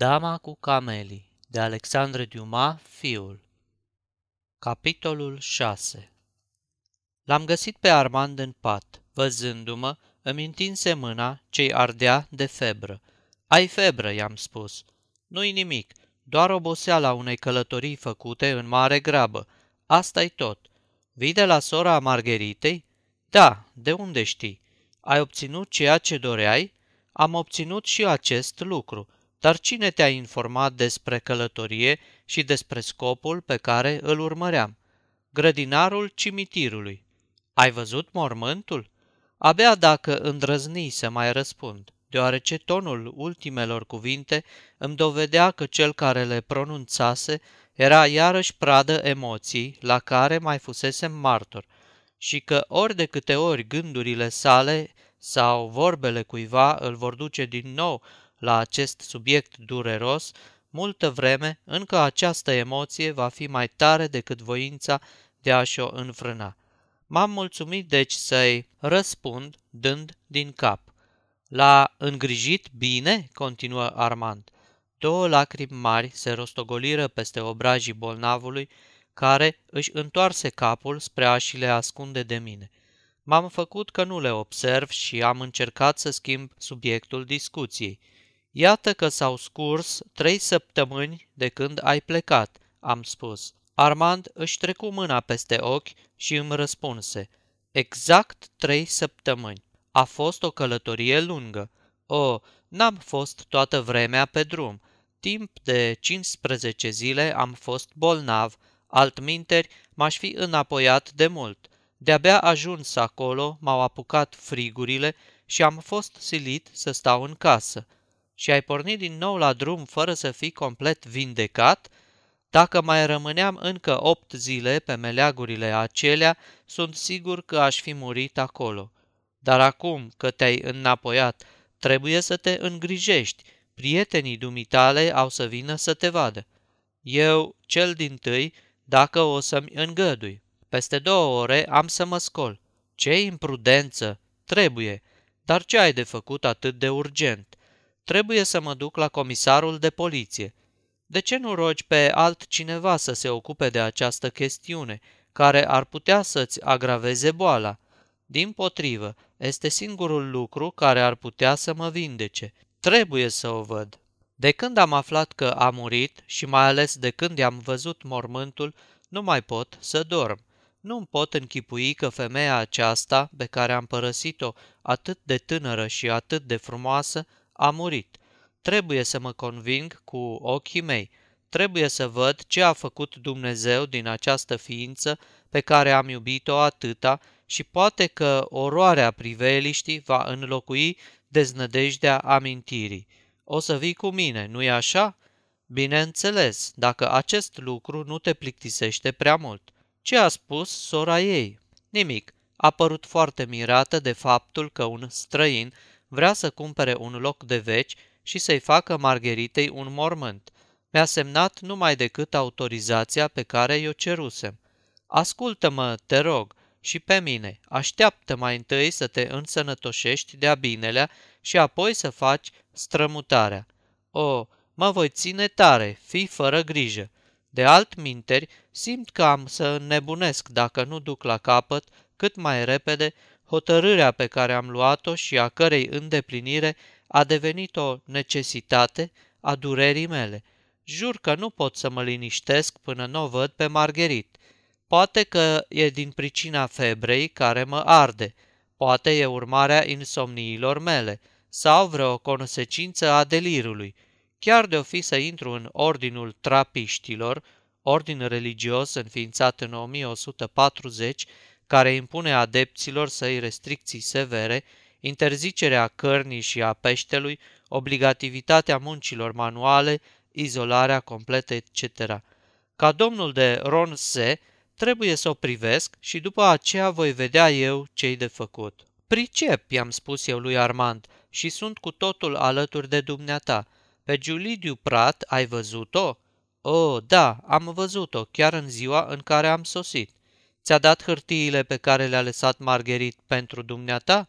Dama cu camelii de Alexandre Dumas, fiul Capitolul 6 L-am găsit pe Armand în pat. Văzându-mă, îmi întinse mâna ce ardea de febră. Ai febră, i-am spus. Nu-i nimic, doar oboseala unei călătorii făcute în mare grabă. Asta-i tot. Vii de la sora Margheritei? Da, de unde știi? Ai obținut ceea ce doreai? Am obținut și acest lucru – dar cine te-a informat despre călătorie și despre scopul pe care îl urmăream? Grădinarul cimitirului. Ai văzut mormântul? Abia dacă îndrăzni să mai răspund, deoarece tonul ultimelor cuvinte îmi dovedea că cel care le pronunțase era iarăși pradă emoții la care mai fusesem martor și că ori de câte ori gândurile sale sau vorbele cuiva îl vor duce din nou la acest subiect dureros, multă vreme încă această emoție va fi mai tare decât voința de a-și o înfrâna. M-am mulțumit deci să-i răspund dând din cap. L-a îngrijit bine?" continuă Armand. Două lacrimi mari se rostogoliră peste obrajii bolnavului, care își întoarse capul spre a și le ascunde de mine. M-am făcut că nu le observ și am încercat să schimb subiectul discuției. Iată că s-au scurs trei săptămâni de când ai plecat, am spus. Armand își trecu mâna peste ochi și îmi răspunse. Exact trei săptămâni. A fost o călătorie lungă. O, n-am fost toată vremea pe drum. Timp de 15 zile am fost bolnav, altminteri m-aș fi înapoiat de mult. De-abia ajuns acolo, m-au apucat frigurile și am fost silit să stau în casă și ai pornit din nou la drum fără să fii complet vindecat, dacă mai rămâneam încă opt zile pe meleagurile acelea, sunt sigur că aș fi murit acolo. Dar acum că te-ai înapoiat, trebuie să te îngrijești. Prietenii dumitale au să vină să te vadă. Eu, cel din tâi, dacă o să-mi îngădui. Peste două ore am să mă scol. Ce imprudență! Trebuie! Dar ce ai de făcut atât de urgent? Trebuie să mă duc la comisarul de poliție. De ce nu rogi pe altcineva să se ocupe de această chestiune, care ar putea să-ți agraveze boala? Din potrivă, este singurul lucru care ar putea să mă vindece. Trebuie să o văd. De când am aflat că a murit și mai ales de când i-am văzut mormântul, nu mai pot să dorm. Nu-mi pot închipui că femeia aceasta, pe care am părăsit-o atât de tânără și atât de frumoasă, a murit. Trebuie să mă conving cu ochii mei. Trebuie să văd ce a făcut Dumnezeu din această ființă pe care am iubit-o atâta și poate că oroarea priveliștii va înlocui deznădejdea amintirii. O să vii cu mine, nu-i așa? Bineînțeles, dacă acest lucru nu te plictisește prea mult. Ce a spus sora ei? Nimic. A părut foarte mirată de faptul că un străin vrea să cumpere un loc de veci și să-i facă Margheritei un mormânt. Mi-a semnat numai decât autorizația pe care i-o cerusem. Ascultă-mă, te rog, și pe mine, așteaptă mai întâi să te însănătoșești de-a binelea și apoi să faci strămutarea. O, mă voi ține tare, fii fără grijă. De alt minteri, simt că am să înnebunesc dacă nu duc la capăt cât mai repede hotărârea pe care am luat-o și a cărei îndeplinire a devenit o necesitate a durerii mele. Jur că nu pot să mă liniștesc până nu o văd pe Margherit. Poate că e din pricina febrei care mă arde, poate e urmarea insomniilor mele, sau vreo consecință a delirului. Chiar de-o fi să intru în ordinul trapiștilor, ordin religios înființat în 1140, care impune adepților săi restricții severe, interzicerea cărnii și a peștelui, obligativitatea muncilor manuale, izolarea completă, etc. Ca domnul de Ronse, trebuie să o privesc și după aceea voi vedea eu ce-i de făcut. Pricep, i-am spus eu lui Armand, și sunt cu totul alături de dumneata. Pe Giulidiu Prat ai văzut-o? Oh, da, am văzut-o chiar în ziua în care am sosit. Ți-a dat hârtiile pe care le-a lăsat Margherit pentru dumneata?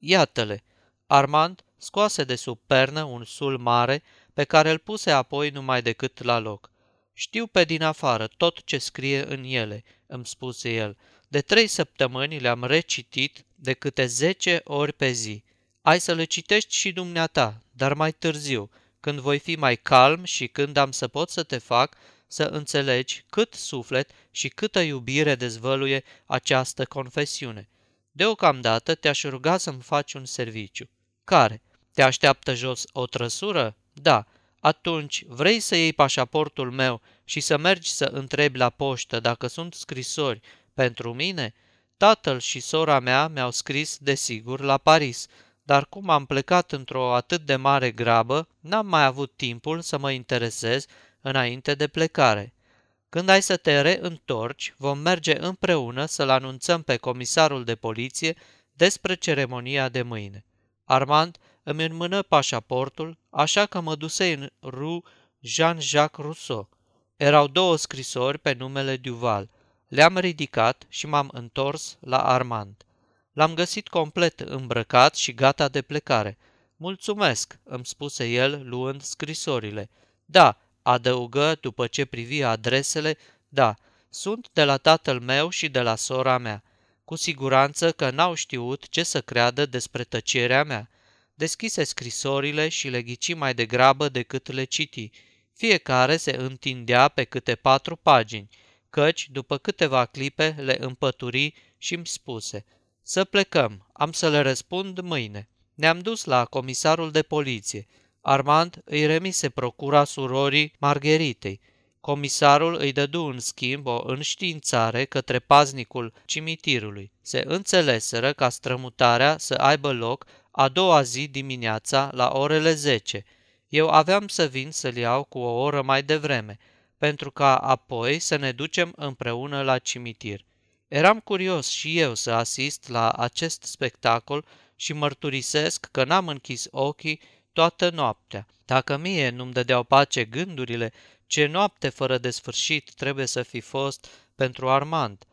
Iată-le. Armand scoase de sub pernă un sul mare pe care îl puse apoi numai decât la loc. Știu pe din afară tot ce scrie în ele, îmi spuse el. De trei săptămâni le-am recitit de câte zece ori pe zi. Ai să le citești și dumneata, dar mai târziu, când voi fi mai calm și când am să pot să te fac să înțelegi cât suflet și câtă iubire dezvăluie această confesiune. Deocamdată te-aș ruga să-mi faci un serviciu. Care? Te așteaptă jos o trăsură? Da. Atunci, vrei să iei pașaportul meu și să mergi să întrebi la poștă dacă sunt scrisori pentru mine? Tatăl și sora mea mi-au scris, desigur, la Paris, dar cum am plecat într-o atât de mare grabă, n-am mai avut timpul să mă interesez înainte de plecare. Când ai să te reîntorci, vom merge împreună să-l anunțăm pe comisarul de poliție despre ceremonia de mâine. Armand îmi înmână pașaportul, așa că mă duse în Rue Jean-Jacques Rousseau. Erau două scrisori pe numele Duval. Le-am ridicat și m-am întors la Armand. L-am găsit complet îmbrăcat și gata de plecare. Mulțumesc, îmi spuse el, luând scrisorile. Da, adăugă după ce privi adresele, da, sunt de la tatăl meu și de la sora mea. Cu siguranță că n-au știut ce să creadă despre tăcerea mea. Deschise scrisorile și le ghici mai degrabă decât le citi. Fiecare se întindea pe câte patru pagini, căci, după câteva clipe, le împături și îmi spuse Să plecăm, am să le răspund mâine. Ne-am dus la comisarul de poliție. Armand îi remise procura surorii Margheritei. Comisarul îi dădu în schimb o înștiințare către paznicul cimitirului. Se înțeleseră ca strămutarea să aibă loc a doua zi dimineața la orele 10. Eu aveam să vin să-l iau cu o oră mai devreme, pentru ca apoi să ne ducem împreună la cimitir. Eram curios și eu să asist la acest spectacol și mărturisesc că n-am închis ochii toată noaptea. Dacă mie nu-mi dădeau pace gândurile, ce noapte fără de sfârșit trebuie să fi fost pentru Armand.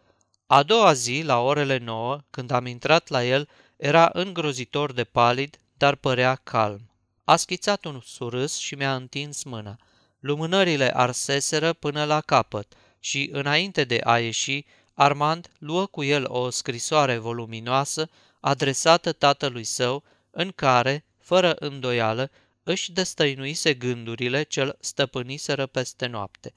A doua zi, la orele nouă, când am intrat la el, era îngrozitor de palid, dar părea calm. A schițat un surâs și mi-a întins mâna. Lumânările arseseră până la capăt și, înainte de a ieși, Armand luă cu el o scrisoare voluminoasă adresată tatălui său, în care, fără îndoială, își destăinuise gândurile ce-l stăpâniseră peste noapte.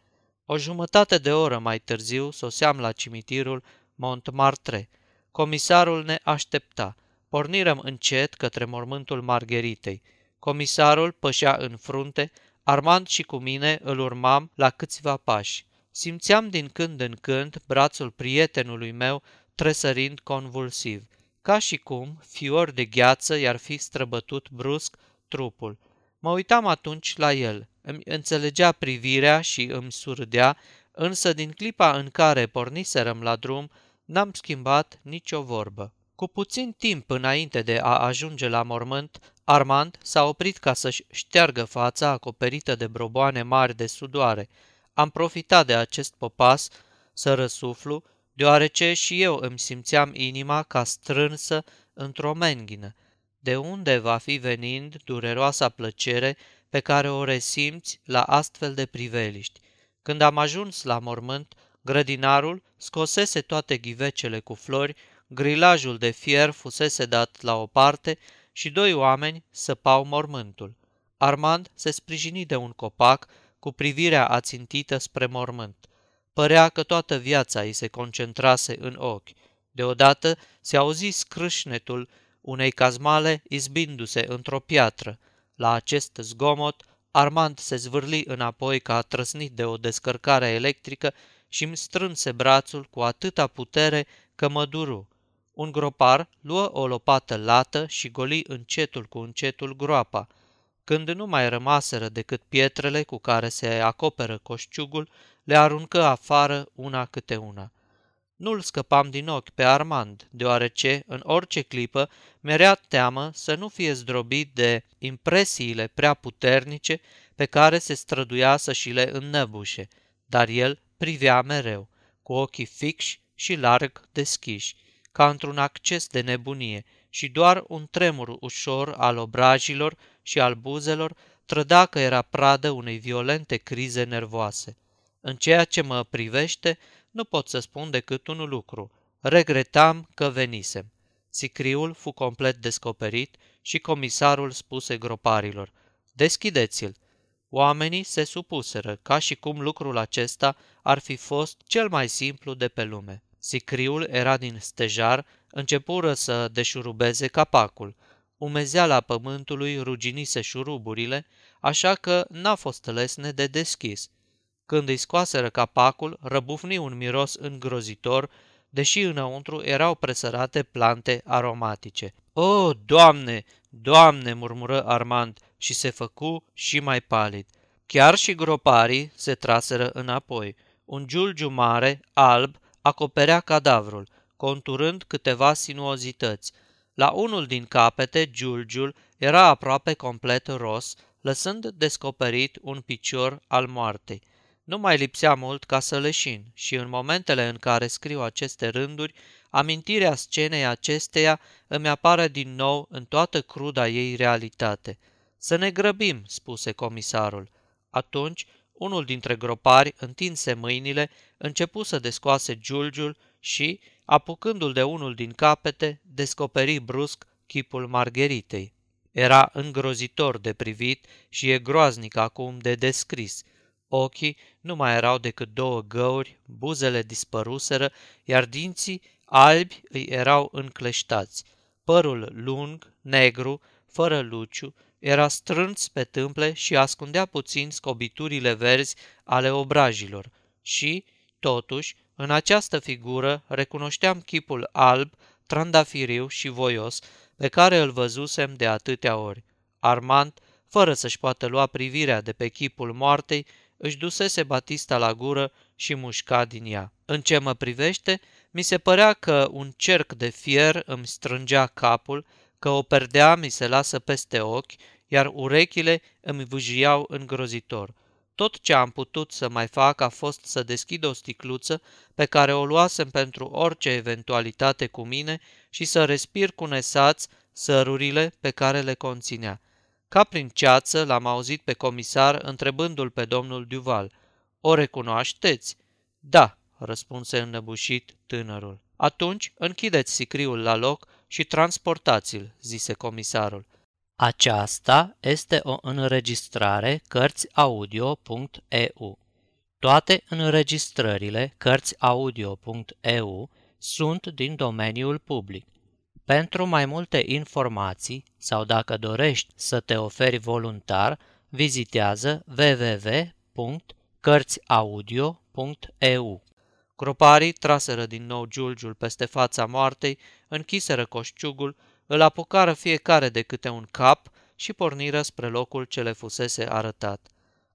O jumătate de oră mai târziu soseam la cimitirul Montmartre. Comisarul ne aștepta. Pornirăm încet către mormântul Margheritei. Comisarul pășea în frunte, Armand și cu mine îl urmam la câțiva pași. Simțeam din când în când brațul prietenului meu tresărind convulsiv, ca și cum fior de gheață i-ar fi străbătut brusc trupul. Mă uitam atunci la el, îmi înțelegea privirea și îmi surdea, însă din clipa în care porniserăm la drum, n-am schimbat nicio vorbă. Cu puțin timp înainte de a ajunge la mormânt, Armand s-a oprit ca să-și șteargă fața acoperită de broboane mari de sudoare. Am profitat de acest popas să răsuflu, deoarece și eu îmi simțeam inima ca strânsă într-o menghină. De unde va fi venind dureroasa plăcere pe care o resimți la astfel de priveliști? Când am ajuns la mormânt, grădinarul scosese toate ghivecele cu flori grilajul de fier fusese dat la o parte și doi oameni săpau mormântul. Armand se sprijini de un copac cu privirea ațintită spre mormânt. Părea că toată viața îi se concentrase în ochi. Deodată se auzi scrâșnetul unei cazmale izbindu-se într-o piatră. La acest zgomot, Armand se zvârli înapoi ca trăsnit de o descărcare electrică și îmi strânse brațul cu atâta putere că mă duru. Un gropar luă o lopată lată și goli încetul cu încetul groapa. Când nu mai rămaseră decât pietrele cu care se acoperă coșciugul, le aruncă afară una câte una. Nu-l scăpam din ochi pe Armand, deoarece, în orice clipă, mi-era teamă să nu fie zdrobit de impresiile prea puternice pe care se străduia să și le înnăbușe, dar el privea mereu, cu ochii fixi și larg deschiși, ca într-un acces de nebunie și doar un tremur ușor al obrajilor și al buzelor trăda că era pradă unei violente crize nervoase. În ceea ce mă privește, nu pot să spun decât un lucru. Regretam că venisem. Sicriul fu complet descoperit și comisarul spuse groparilor, deschideți-l. Oamenii se supuseră, ca și cum lucrul acesta ar fi fost cel mai simplu de pe lume. Sicriul era din stejar, începură să deșurubeze capacul. Umezeala pământului ruginise șuruburile, așa că n-a fost lesne de deschis. Când îi scoaseră capacul, răbufni un miros îngrozitor, deși înăuntru erau presărate plante aromatice. O, Doamne, Doamne!" murmură Armand și se făcu și mai palid. Chiar și groparii se traseră înapoi. Un giulgiu mare, alb, acoperea cadavrul, conturând câteva sinuozități. La unul din capete, giulgiul era aproape complet ros, lăsând descoperit un picior al moartei. Nu mai lipsea mult ca să leșin și în momentele în care scriu aceste rânduri, amintirea scenei acesteia îmi apare din nou în toată cruda ei realitate. Să ne grăbim, spuse comisarul. Atunci, unul dintre gropari întinse mâinile, începu să descoase giulgiul și, apucându-l de unul din capete, descoperi brusc chipul Margheritei. Era îngrozitor de privit și e groaznic acum de descris – Ochii nu mai erau decât două găuri, buzele dispăruseră, iar dinții albi îi erau încleștați. Părul lung, negru, fără luciu, era strâns pe tâmple și ascundea puțin scobiturile verzi ale obrajilor. Și, totuși, în această figură recunoșteam chipul alb, trandafiriu și voios pe care îl văzusem de atâtea ori. Armand, fără să-și poată lua privirea de pe chipul moartei, își dusese Batista la gură și mușca din ea. În ce mă privește, mi se părea că un cerc de fier îmi strângea capul, că o perdea mi se lasă peste ochi, iar urechile îmi vâjiau îngrozitor. Tot ce am putut să mai fac a fost să deschid o sticluță pe care o luasem pentru orice eventualitate cu mine și să respir cu nesați sărurile pe care le conținea. Ca prin ceață l-am auzit pe comisar întrebându-l pe domnul Duval. O recunoașteți? Da, răspunse înnăbușit tânărul. Atunci închideți sicriul la loc și transportați-l, zise comisarul. Aceasta este o înregistrare Cărțiaudio.eu. Toate înregistrările Cărțiaudio.eu sunt din domeniul public. Pentru mai multe informații sau dacă dorești să te oferi voluntar, vizitează www.cărțiaudio.eu. Groparii traseră din nou giulgiul peste fața moartei, închiseră coșciugul, îl apucară fiecare de câte un cap și porniră spre locul ce le fusese arătat.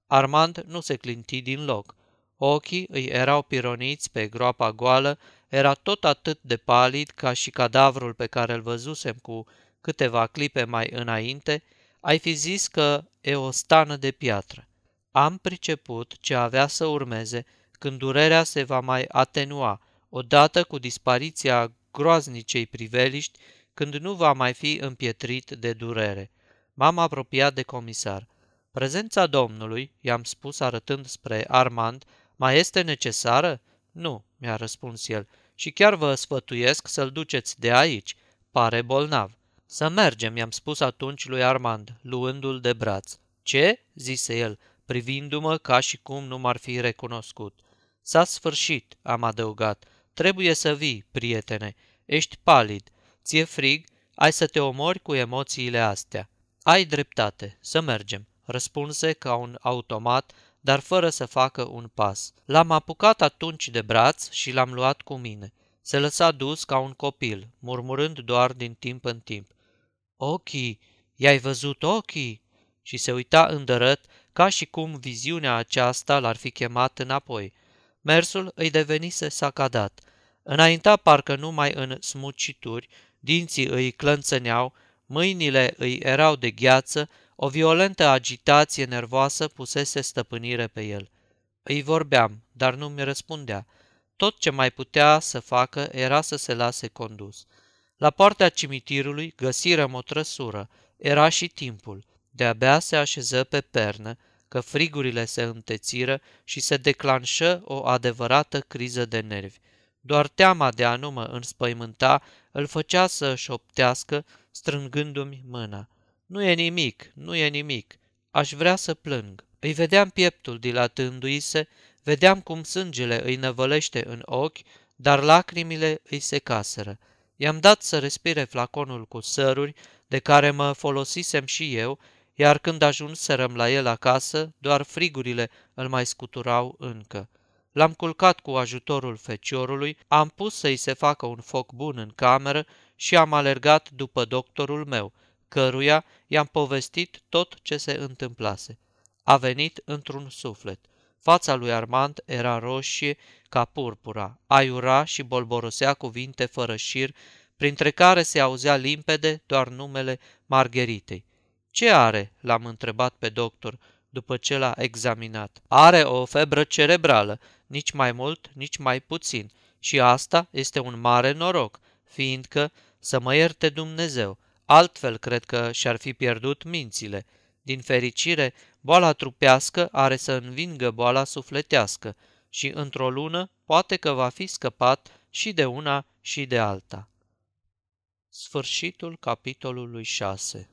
Armand nu se clinti din loc. Ochii îi erau pironiți pe groapa goală era tot atât de palid ca și cadavrul pe care îl văzusem cu câteva clipe mai înainte, ai fi zis că e o stană de piatră. Am priceput ce avea să urmeze când durerea se va mai atenua, odată cu dispariția groaznicei priveliști, când nu va mai fi împietrit de durere. M-am apropiat de comisar. Prezența domnului, i-am spus arătând spre Armand, mai este necesară? Nu, mi-a răspuns el, și chiar vă sfătuiesc să-l duceți de aici. Pare bolnav. Să mergem, i-am spus atunci lui Armand, luându-l de braț. Ce? zise el, privindu-mă ca și cum nu m-ar fi recunoscut. S-a sfârșit, am adăugat. Trebuie să vii, prietene. Ești palid. Ție frig, ai să te omori cu emoțiile astea. Ai dreptate, să mergem, răspunse ca un automat, dar fără să facă un pas. L-am apucat atunci de braț și l-am luat cu mine. Se lăsa dus ca un copil, murmurând doar din timp în timp. Ochii, i-ai văzut ochii? Și se uita îndărât, ca și cum viziunea aceasta l-ar fi chemat înapoi. Mersul îi devenise sacadat. Înainta parcă numai în smucituri, dinții îi clănțăneau, mâinile îi erau de gheață, o violentă agitație nervoasă pusese stăpânire pe el. Îi vorbeam, dar nu mi răspundea. Tot ce mai putea să facă era să se lase condus. La poarta cimitirului găsirăm o trăsură. Era și timpul. De-abia se așeză pe pernă, că frigurile se întețiră și se declanșă o adevărată criză de nervi. Doar teama de a nu mă înspăimânta îl făcea să șoptească, strângându-mi mâna. Nu e nimic, nu e nimic. Aș vrea să plâng. Îi vedeam pieptul dilatându-i se, vedeam cum sângele îi năvălește în ochi, dar lacrimile îi secaseră. I-am dat să respire flaconul cu săruri, de care mă folosisem și eu, iar când ajunserăm la el acasă, doar frigurile îl mai scuturau încă. L-am culcat cu ajutorul feciorului, am pus să-i se facă un foc bun în cameră și am alergat după doctorul meu, căruia i-am povestit tot ce se întâmplase. A venit într-un suflet. Fața lui Armand era roșie ca purpura, aiura și bolborosea cuvinte fără șir, printre care se auzea limpede doar numele Margheritei. Ce are?" l-am întrebat pe doctor după ce l-a examinat. Are o febră cerebrală, nici mai mult, nici mai puțin. Și asta este un mare noroc, fiindcă, să mă ierte Dumnezeu, altfel cred că și-ar fi pierdut mințile. Din fericire, boala trupească are să învingă boala sufletească și într-o lună poate că va fi scăpat și de una și de alta. Sfârșitul capitolului 6